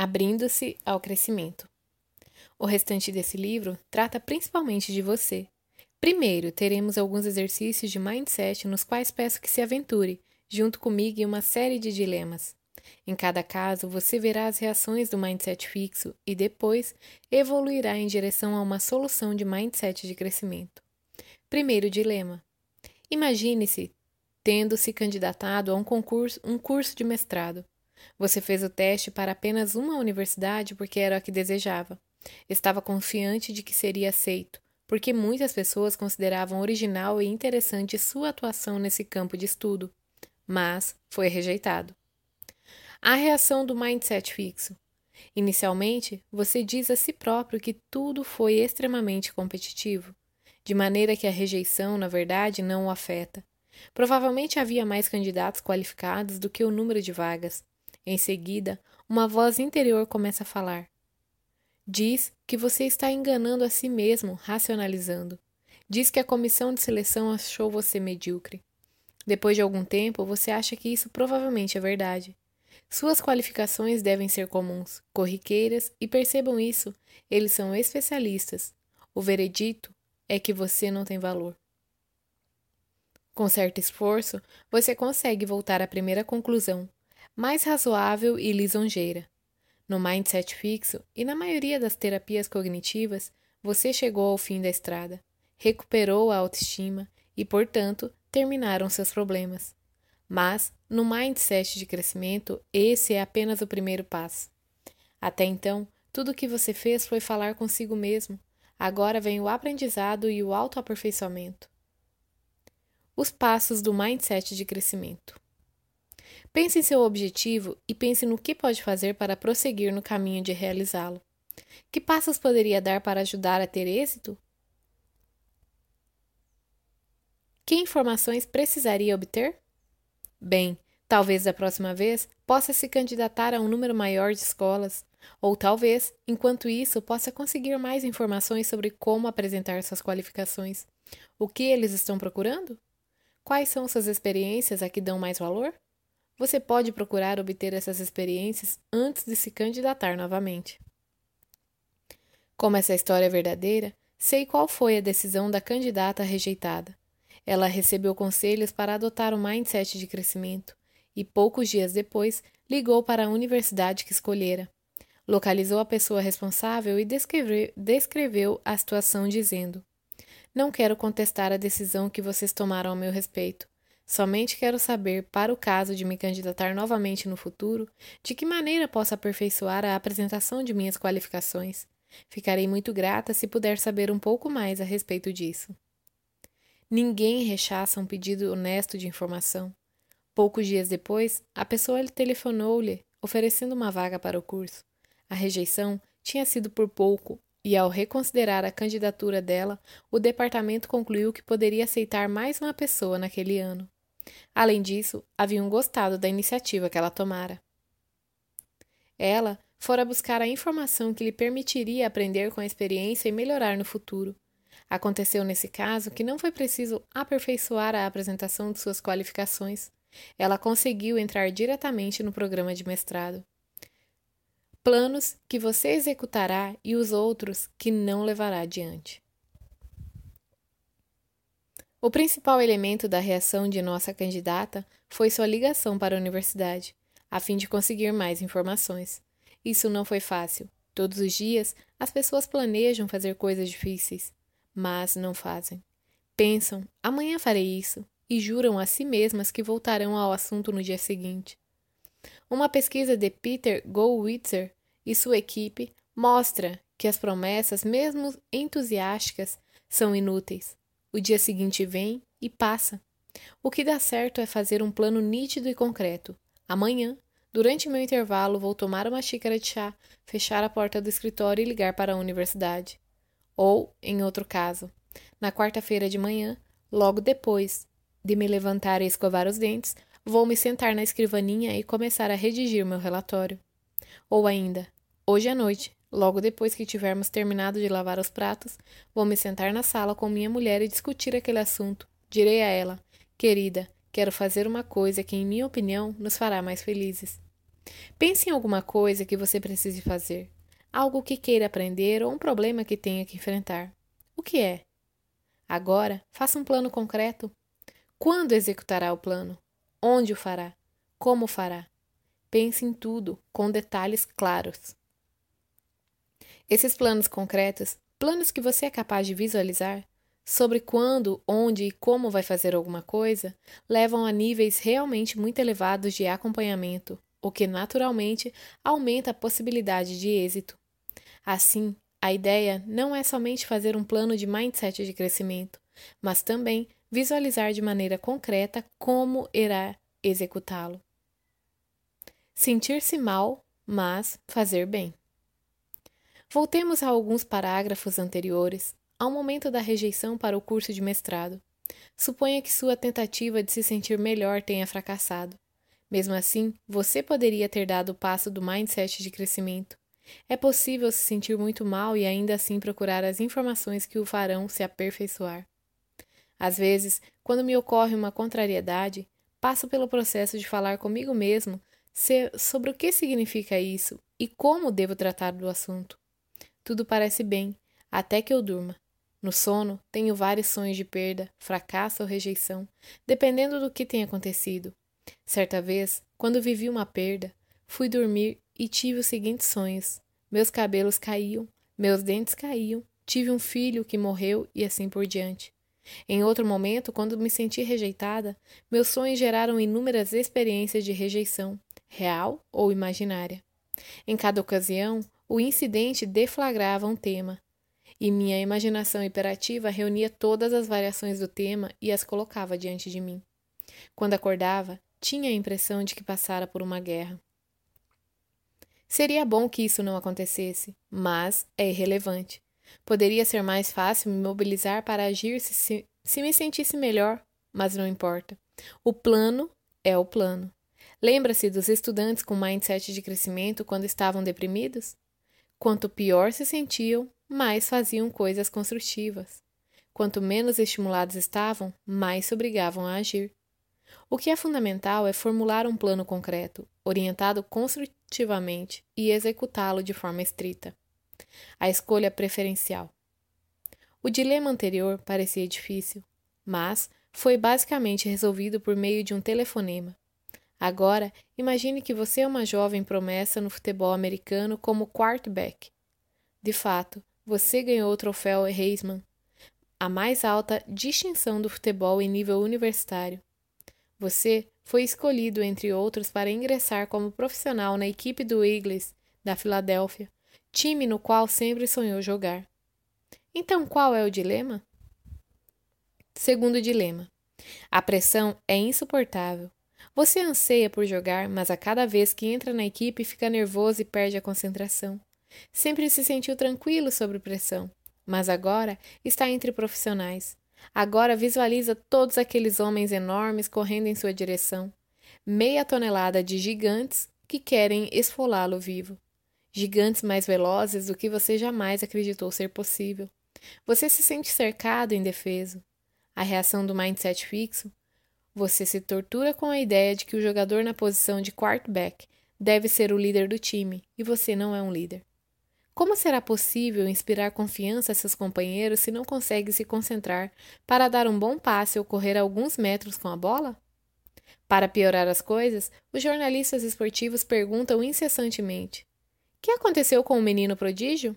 abrindo-se ao crescimento. O restante desse livro trata principalmente de você. Primeiro, teremos alguns exercícios de mindset nos quais peço que se aventure, junto comigo, em uma série de dilemas. Em cada caso, você verá as reações do mindset fixo e depois evoluirá em direção a uma solução de mindset de crescimento. Primeiro dilema: Imagine-se tendo se candidatado a um concurso, um curso de mestrado. Você fez o teste para apenas uma universidade porque era a que desejava. Estava confiante de que seria aceito, porque muitas pessoas consideravam original e interessante sua atuação nesse campo de estudo, mas foi rejeitado. A reação do mindset fixo. Inicialmente, você diz a si próprio que tudo foi extremamente competitivo, de maneira que a rejeição, na verdade, não o afeta. Provavelmente havia mais candidatos qualificados do que o número de vagas. Em seguida, uma voz interior começa a falar. Diz que você está enganando a si mesmo, racionalizando. Diz que a comissão de seleção achou você medíocre. Depois de algum tempo, você acha que isso provavelmente é verdade. Suas qualificações devem ser comuns, corriqueiras, e percebam isso, eles são especialistas. O veredito é que você não tem valor. Com certo esforço, você consegue voltar à primeira conclusão, mais razoável e lisonjeira. No mindset fixo e na maioria das terapias cognitivas, você chegou ao fim da estrada, recuperou a autoestima e, portanto, terminaram seus problemas. Mas, no mindset de crescimento, esse é apenas o primeiro passo. Até então, tudo o que você fez foi falar consigo mesmo. Agora vem o aprendizado e o autoaperfeiçoamento. Os passos do mindset de crescimento. Pense em seu objetivo e pense no que pode fazer para prosseguir no caminho de realizá-lo. Que passos poderia dar para ajudar a ter êxito? Que informações precisaria obter? Bem, talvez da próxima vez possa se candidatar a um número maior de escolas, ou talvez, enquanto isso, possa conseguir mais informações sobre como apresentar suas qualificações. O que eles estão procurando? Quais são suas experiências a que dão mais valor? Você pode procurar obter essas experiências antes de se candidatar novamente. Como essa história é verdadeira, sei qual foi a decisão da candidata rejeitada. Ela recebeu conselhos para adotar o um mindset de crescimento e, poucos dias depois, ligou para a universidade que escolhera. Localizou a pessoa responsável e descreveu, descreveu a situação, dizendo: Não quero contestar a decisão que vocês tomaram a meu respeito. Somente quero saber, para o caso de me candidatar novamente no futuro, de que maneira posso aperfeiçoar a apresentação de minhas qualificações. Ficarei muito grata se puder saber um pouco mais a respeito disso. Ninguém rechaça um pedido honesto de informação. Poucos dias depois, a pessoa telefonou-lhe, oferecendo uma vaga para o curso. A rejeição tinha sido por pouco, e ao reconsiderar a candidatura dela, o departamento concluiu que poderia aceitar mais uma pessoa naquele ano. Além disso, haviam gostado da iniciativa que ela tomara. Ela fora buscar a informação que lhe permitiria aprender com a experiência e melhorar no futuro. Aconteceu nesse caso que não foi preciso aperfeiçoar a apresentação de suas qualificações. Ela conseguiu entrar diretamente no programa de mestrado. Planos que você executará e os outros que não levará adiante. O principal elemento da reação de nossa candidata foi sua ligação para a universidade, a fim de conseguir mais informações. Isso não foi fácil. Todos os dias, as pessoas planejam fazer coisas difíceis, mas não fazem. Pensam, amanhã farei isso, e juram a si mesmas que voltarão ao assunto no dia seguinte. Uma pesquisa de Peter Goldwitzer e sua equipe mostra que as promessas, mesmo entusiásticas, são inúteis. O dia seguinte vem e passa. O que dá certo é fazer um plano nítido e concreto. Amanhã, durante meu intervalo, vou tomar uma xícara de chá, fechar a porta do escritório e ligar para a universidade. Ou, em outro caso, na quarta-feira de manhã, logo depois de me levantar e escovar os dentes, vou me sentar na escrivaninha e começar a redigir meu relatório. Ou ainda, hoje à noite, Logo depois que tivermos terminado de lavar os pratos, vou me sentar na sala com minha mulher e discutir aquele assunto. Direi a ela: Querida, quero fazer uma coisa que, em minha opinião, nos fará mais felizes. Pense em alguma coisa que você precise fazer, algo que queira aprender ou um problema que tenha que enfrentar. O que é? Agora, faça um plano concreto. Quando executará o plano? Onde o fará? Como o fará? Pense em tudo, com detalhes claros. Esses planos concretos, planos que você é capaz de visualizar, sobre quando, onde e como vai fazer alguma coisa, levam a níveis realmente muito elevados de acompanhamento, o que naturalmente aumenta a possibilidade de êxito. Assim, a ideia não é somente fazer um plano de mindset de crescimento, mas também visualizar de maneira concreta como irá executá-lo. Sentir-se mal, mas fazer bem. Voltemos a alguns parágrafos anteriores, ao momento da rejeição para o curso de mestrado. Suponha que sua tentativa de se sentir melhor tenha fracassado. Mesmo assim, você poderia ter dado o passo do mindset de crescimento. É possível se sentir muito mal e ainda assim procurar as informações que o farão se aperfeiçoar. Às vezes, quando me ocorre uma contrariedade, passo pelo processo de falar comigo mesmo sobre o que significa isso e como devo tratar do assunto. Tudo parece bem, até que eu durma. No sono, tenho vários sonhos de perda, fracasso ou rejeição, dependendo do que tenha acontecido. Certa vez, quando vivi uma perda, fui dormir e tive os seguintes sonhos: meus cabelos caíam, meus dentes caíam, tive um filho que morreu e assim por diante. Em outro momento, quando me senti rejeitada, meus sonhos geraram inúmeras experiências de rejeição, real ou imaginária. Em cada ocasião, o incidente deflagrava um tema, e minha imaginação hiperativa reunia todas as variações do tema e as colocava diante de mim. Quando acordava, tinha a impressão de que passara por uma guerra. Seria bom que isso não acontecesse, mas é irrelevante. Poderia ser mais fácil me mobilizar para agir se, se me sentisse melhor, mas não importa. O plano é o plano. Lembra-se dos estudantes com mindset de crescimento quando estavam deprimidos? Quanto pior se sentiam, mais faziam coisas construtivas. Quanto menos estimulados estavam, mais se obrigavam a agir. O que é fundamental é formular um plano concreto, orientado construtivamente e executá-lo de forma estrita. A escolha preferencial. O dilema anterior parecia difícil, mas foi basicamente resolvido por meio de um telefonema. Agora, imagine que você é uma jovem promessa no futebol americano como quarterback. De fato, você ganhou o troféu Heisman, a mais alta distinção do futebol em nível universitário. Você foi escolhido, entre outros, para ingressar como profissional na equipe do Eagles da Filadélfia, time no qual sempre sonhou jogar. Então, qual é o dilema? Segundo dilema: a pressão é insuportável. Você anseia por jogar, mas a cada vez que entra na equipe fica nervoso e perde a concentração. Sempre se sentiu tranquilo sob pressão, mas agora está entre profissionais. Agora visualiza todos aqueles homens enormes correndo em sua direção, meia tonelada de gigantes que querem esfolá-lo vivo. Gigantes mais velozes do que você jamais acreditou ser possível. Você se sente cercado e indefeso. A reação do mindset fixo? Você se tortura com a ideia de que o jogador na posição de quarterback deve ser o líder do time e você não é um líder. Como será possível inspirar confiança a seus companheiros se não consegue se concentrar para dar um bom passe ou correr alguns metros com a bola? Para piorar as coisas, os jornalistas esportivos perguntam incessantemente: que aconteceu com o menino prodígio?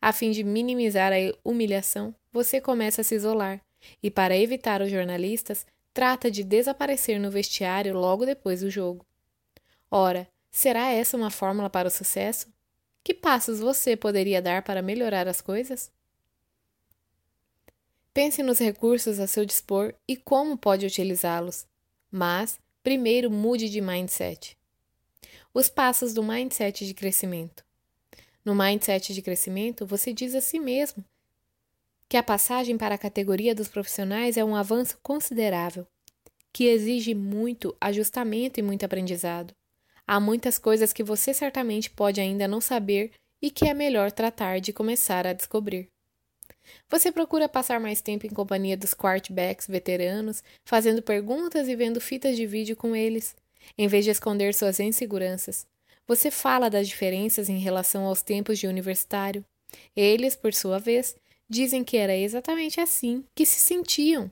A fim de minimizar a humilhação, você começa a se isolar e, para evitar os jornalistas, trata de desaparecer no vestiário logo depois do jogo. Ora, será essa uma fórmula para o sucesso? Que passos você poderia dar para melhorar as coisas? Pense nos recursos a seu dispor e como pode utilizá-los. Mas, primeiro, mude de mindset. Os passos do mindset de crescimento. No mindset de crescimento, você diz a si mesmo que a passagem para a categoria dos profissionais é um avanço considerável, que exige muito ajustamento e muito aprendizado. Há muitas coisas que você certamente pode ainda não saber e que é melhor tratar de começar a descobrir. Você procura passar mais tempo em companhia dos quarterbacks veteranos, fazendo perguntas e vendo fitas de vídeo com eles. Em vez de esconder suas inseguranças, você fala das diferenças em relação aos tempos de universitário. Eles, por sua vez, dizem que era exatamente assim que se sentiam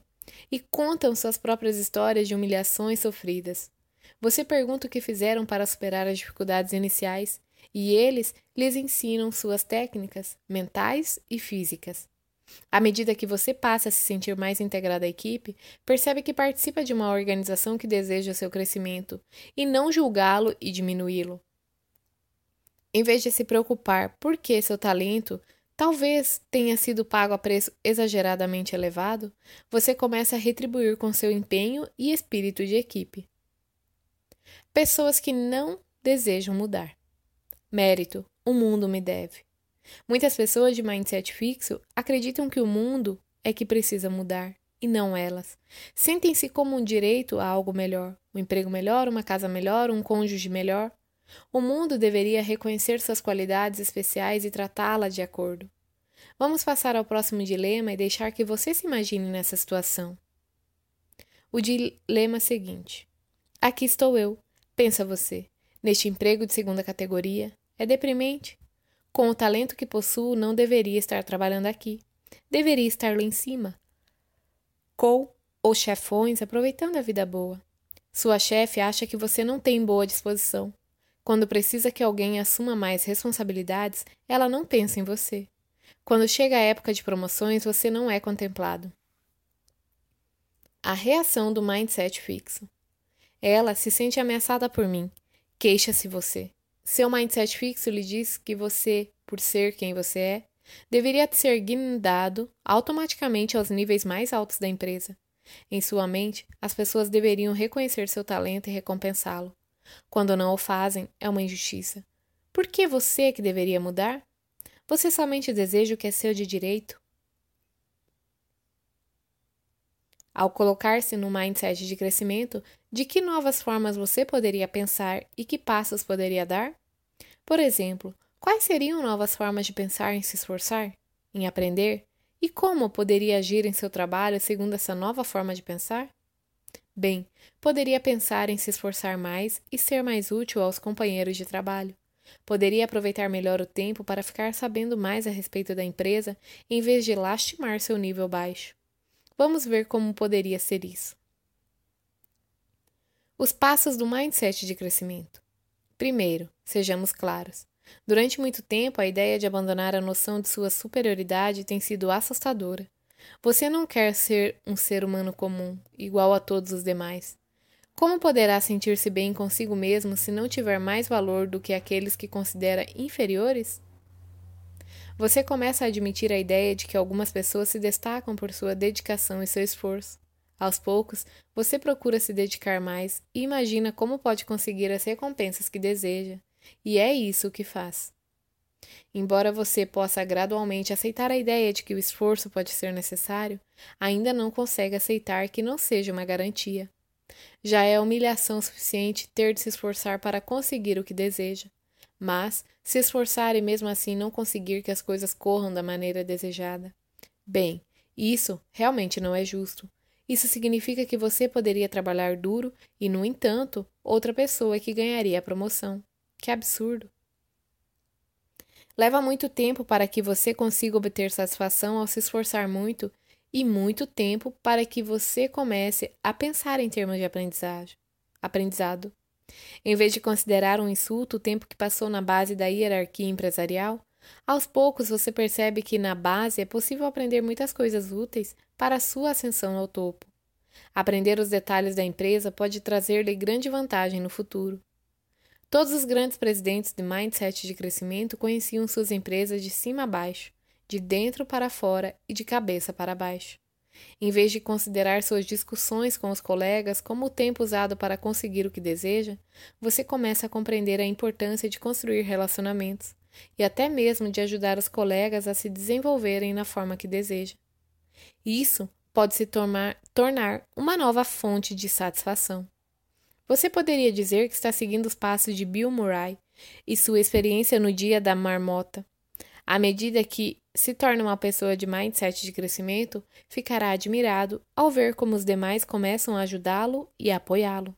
e contam suas próprias histórias de humilhações sofridas. Você pergunta o que fizeram para superar as dificuldades iniciais e eles lhes ensinam suas técnicas mentais e físicas. À medida que você passa a se sentir mais integrado à equipe, percebe que participa de uma organização que deseja o seu crescimento e não julgá-lo e diminuí-lo. Em vez de se preocupar por que seu talento talvez tenha sido pago a preço exageradamente elevado, você começa a retribuir com seu empenho e espírito de equipe. Pessoas que não desejam mudar. Mérito, o mundo me deve. Muitas pessoas de mindset fixo acreditam que o mundo é que precisa mudar e não elas. Sentem-se como um direito a algo melhor, um emprego melhor, uma casa melhor, um cônjuge melhor. O mundo deveria reconhecer suas qualidades especiais e tratá-la de acordo. Vamos passar ao próximo dilema e deixar que você se imagine nessa situação. O dilema seguinte: Aqui estou eu, pensa você, neste emprego de segunda categoria. É deprimente. Com o talento que possuo, não deveria estar trabalhando aqui. Deveria estar lá em cima. Com os chefões aproveitando a vida boa. Sua chefe acha que você não tem boa disposição. Quando precisa que alguém assuma mais responsabilidades, ela não pensa em você. Quando chega a época de promoções, você não é contemplado. A reação do mindset fixo. Ela se sente ameaçada por mim. Queixa-se você. Seu mindset fixo lhe diz que você, por ser quem você é, deveria ser guindado automaticamente aos níveis mais altos da empresa. Em sua mente, as pessoas deveriam reconhecer seu talento e recompensá-lo. Quando não o fazem, é uma injustiça. Por que você que deveria mudar? Você somente deseja o que é seu de direito? Ao colocar-se no mindset de crescimento, de que novas formas você poderia pensar e que passos poderia dar? Por exemplo, quais seriam novas formas de pensar em se esforçar, em aprender? E como poderia agir em seu trabalho segundo essa nova forma de pensar? Bem, poderia pensar em se esforçar mais e ser mais útil aos companheiros de trabalho. Poderia aproveitar melhor o tempo para ficar sabendo mais a respeito da empresa em vez de lastimar seu nível baixo. Vamos ver como poderia ser isso. Os passos do mindset de crescimento. Primeiro, sejamos claros. Durante muito tempo, a ideia de abandonar a noção de sua superioridade tem sido assustadora. Você não quer ser um ser humano comum, igual a todos os demais. Como poderá sentir-se bem consigo mesmo se não tiver mais valor do que aqueles que considera inferiores? Você começa a admitir a ideia de que algumas pessoas se destacam por sua dedicação e seu esforço. Aos poucos, você procura se dedicar mais e imagina como pode conseguir as recompensas que deseja, e é isso que faz. Embora você possa gradualmente aceitar a ideia de que o esforço pode ser necessário, ainda não consegue aceitar que não seja uma garantia. Já é humilhação suficiente ter de se esforçar para conseguir o que deseja. Mas, se esforçar e mesmo assim não conseguir que as coisas corram da maneira desejada. Bem, isso realmente não é justo, isso significa que você poderia trabalhar duro e, no entanto, outra pessoa é que ganharia a promoção. Que absurdo! Leva muito tempo para que você consiga obter satisfação ao se esforçar muito e muito tempo para que você comece a pensar em termos de aprendizagem, aprendizado. Em vez de considerar um insulto o tempo que passou na base da hierarquia empresarial, aos poucos você percebe que na base é possível aprender muitas coisas úteis para a sua ascensão ao topo. Aprender os detalhes da empresa pode trazer-lhe grande vantagem no futuro. Todos os grandes presidentes de mindset de crescimento conheciam suas empresas de cima a baixo, de dentro para fora e de cabeça para baixo. Em vez de considerar suas discussões com os colegas como o tempo usado para conseguir o que deseja, você começa a compreender a importância de construir relacionamentos e até mesmo de ajudar os colegas a se desenvolverem na forma que deseja. Isso pode se tornar, tornar uma nova fonte de satisfação. Você poderia dizer que está seguindo os passos de Bill Murray e sua experiência no dia da marmota. À medida que se torna uma pessoa de mindset de crescimento, ficará admirado ao ver como os demais começam a ajudá-lo e apoiá-lo.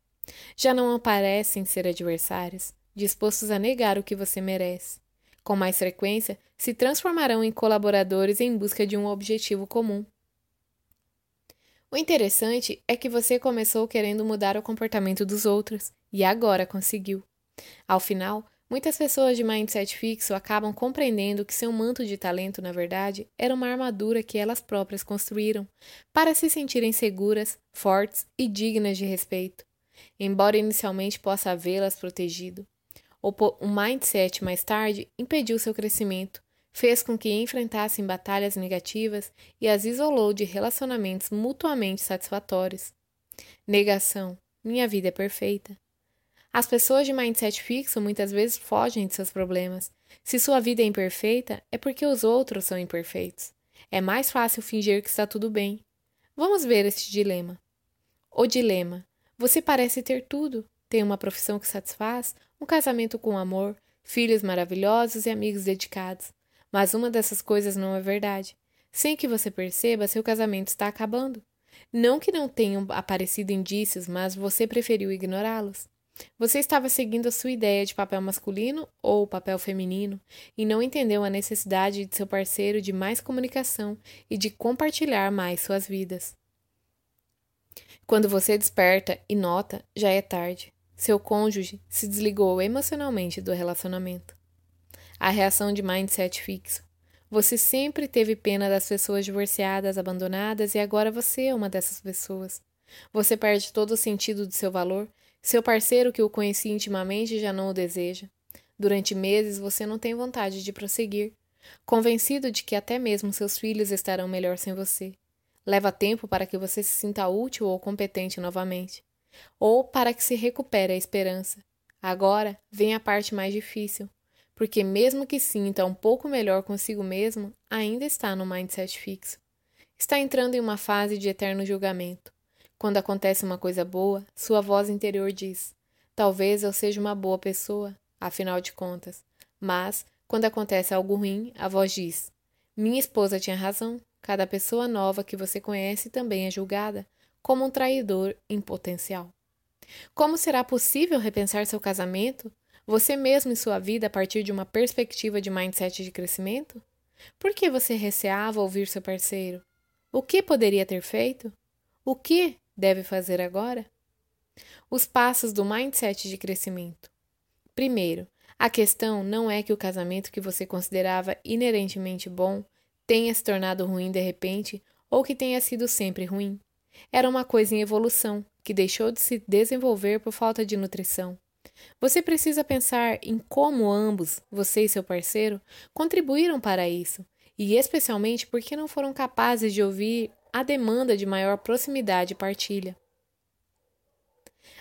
Já não parecem ser adversários, dispostos a negar o que você merece. Com mais frequência, se transformarão em colaboradores em busca de um objetivo comum. O interessante é que você começou querendo mudar o comportamento dos outros e agora conseguiu. Ao final, muitas pessoas de mindset fixo acabam compreendendo que seu manto de talento, na verdade, era uma armadura que elas próprias construíram para se sentirem seguras, fortes e dignas de respeito. Embora inicialmente possa havê-las protegido, o mindset mais tarde impediu seu crescimento, fez com que enfrentassem batalhas negativas e as isolou de relacionamentos mutuamente satisfatórios. Negação: minha vida é perfeita. As pessoas de mindset fixo muitas vezes fogem de seus problemas. Se sua vida é imperfeita, é porque os outros são imperfeitos. É mais fácil fingir que está tudo bem. Vamos ver este dilema. O dilema: você parece ter tudo. Tem uma profissão que satisfaz, um casamento com amor, filhos maravilhosos e amigos dedicados. Mas uma dessas coisas não é verdade. Sem que você perceba, seu casamento está acabando. Não que não tenham aparecido indícios, mas você preferiu ignorá-los. Você estava seguindo a sua ideia de papel masculino ou papel feminino e não entendeu a necessidade de seu parceiro de mais comunicação e de compartilhar mais suas vidas. Quando você desperta e nota, já é tarde. Seu cônjuge se desligou emocionalmente do relacionamento a reação de mindset fixo. Você sempre teve pena das pessoas divorciadas, abandonadas, e agora você é uma dessas pessoas. Você perde todo o sentido do seu valor. Seu parceiro que o conhecia intimamente já não o deseja. Durante meses você não tem vontade de prosseguir, convencido de que até mesmo seus filhos estarão melhor sem você. Leva tempo para que você se sinta útil ou competente novamente, ou para que se recupere a esperança. Agora vem a parte mais difícil, porque mesmo que sinta um pouco melhor consigo mesmo, ainda está no mindset fixo. Está entrando em uma fase de eterno julgamento. Quando acontece uma coisa boa, sua voz interior diz: Talvez eu seja uma boa pessoa, afinal de contas. Mas, quando acontece algo ruim, a voz diz: Minha esposa tinha razão. Cada pessoa nova que você conhece também é julgada como um traidor em potencial. Como será possível repensar seu casamento você mesmo em sua vida a partir de uma perspectiva de mindset de crescimento? Por que você receava ouvir seu parceiro? O que poderia ter feito? O que deve fazer agora? Os passos do mindset de crescimento. Primeiro, a questão não é que o casamento que você considerava inerentemente bom tenha se tornado ruim de repente ou que tenha sido sempre ruim. Era uma coisa em evolução, que deixou de se desenvolver por falta de nutrição. Você precisa pensar em como ambos, você e seu parceiro, contribuíram para isso, e especialmente porque não foram capazes de ouvir a demanda de maior proximidade e partilha.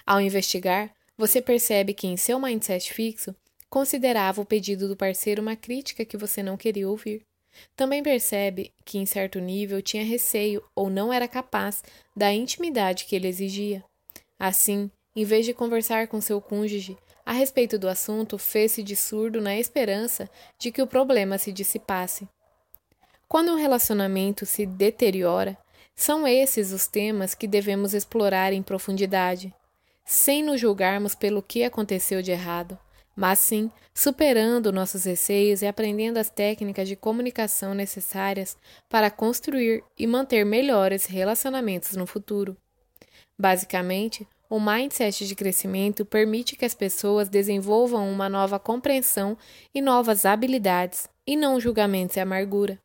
Ao investigar, você percebe que em seu mindset fixo considerava o pedido do parceiro uma crítica que você não queria ouvir. Também percebe que, em certo nível, tinha receio ou não era capaz da intimidade que ele exigia. Assim, em vez de conversar com seu cônjuge a respeito do assunto, fez-se de surdo na esperança de que o problema se dissipasse. Quando um relacionamento se deteriora, são esses os temas que devemos explorar em profundidade, sem nos julgarmos pelo que aconteceu de errado, mas sim superando nossos receios e aprendendo as técnicas de comunicação necessárias para construir e manter melhores relacionamentos no futuro. Basicamente, o mindset de crescimento permite que as pessoas desenvolvam uma nova compreensão e novas habilidades, e não julgamentos e amargura.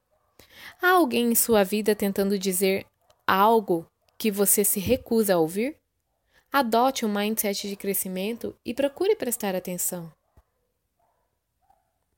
Há alguém em sua vida tentando dizer algo que você se recusa a ouvir? Adote um mindset de crescimento e procure prestar atenção.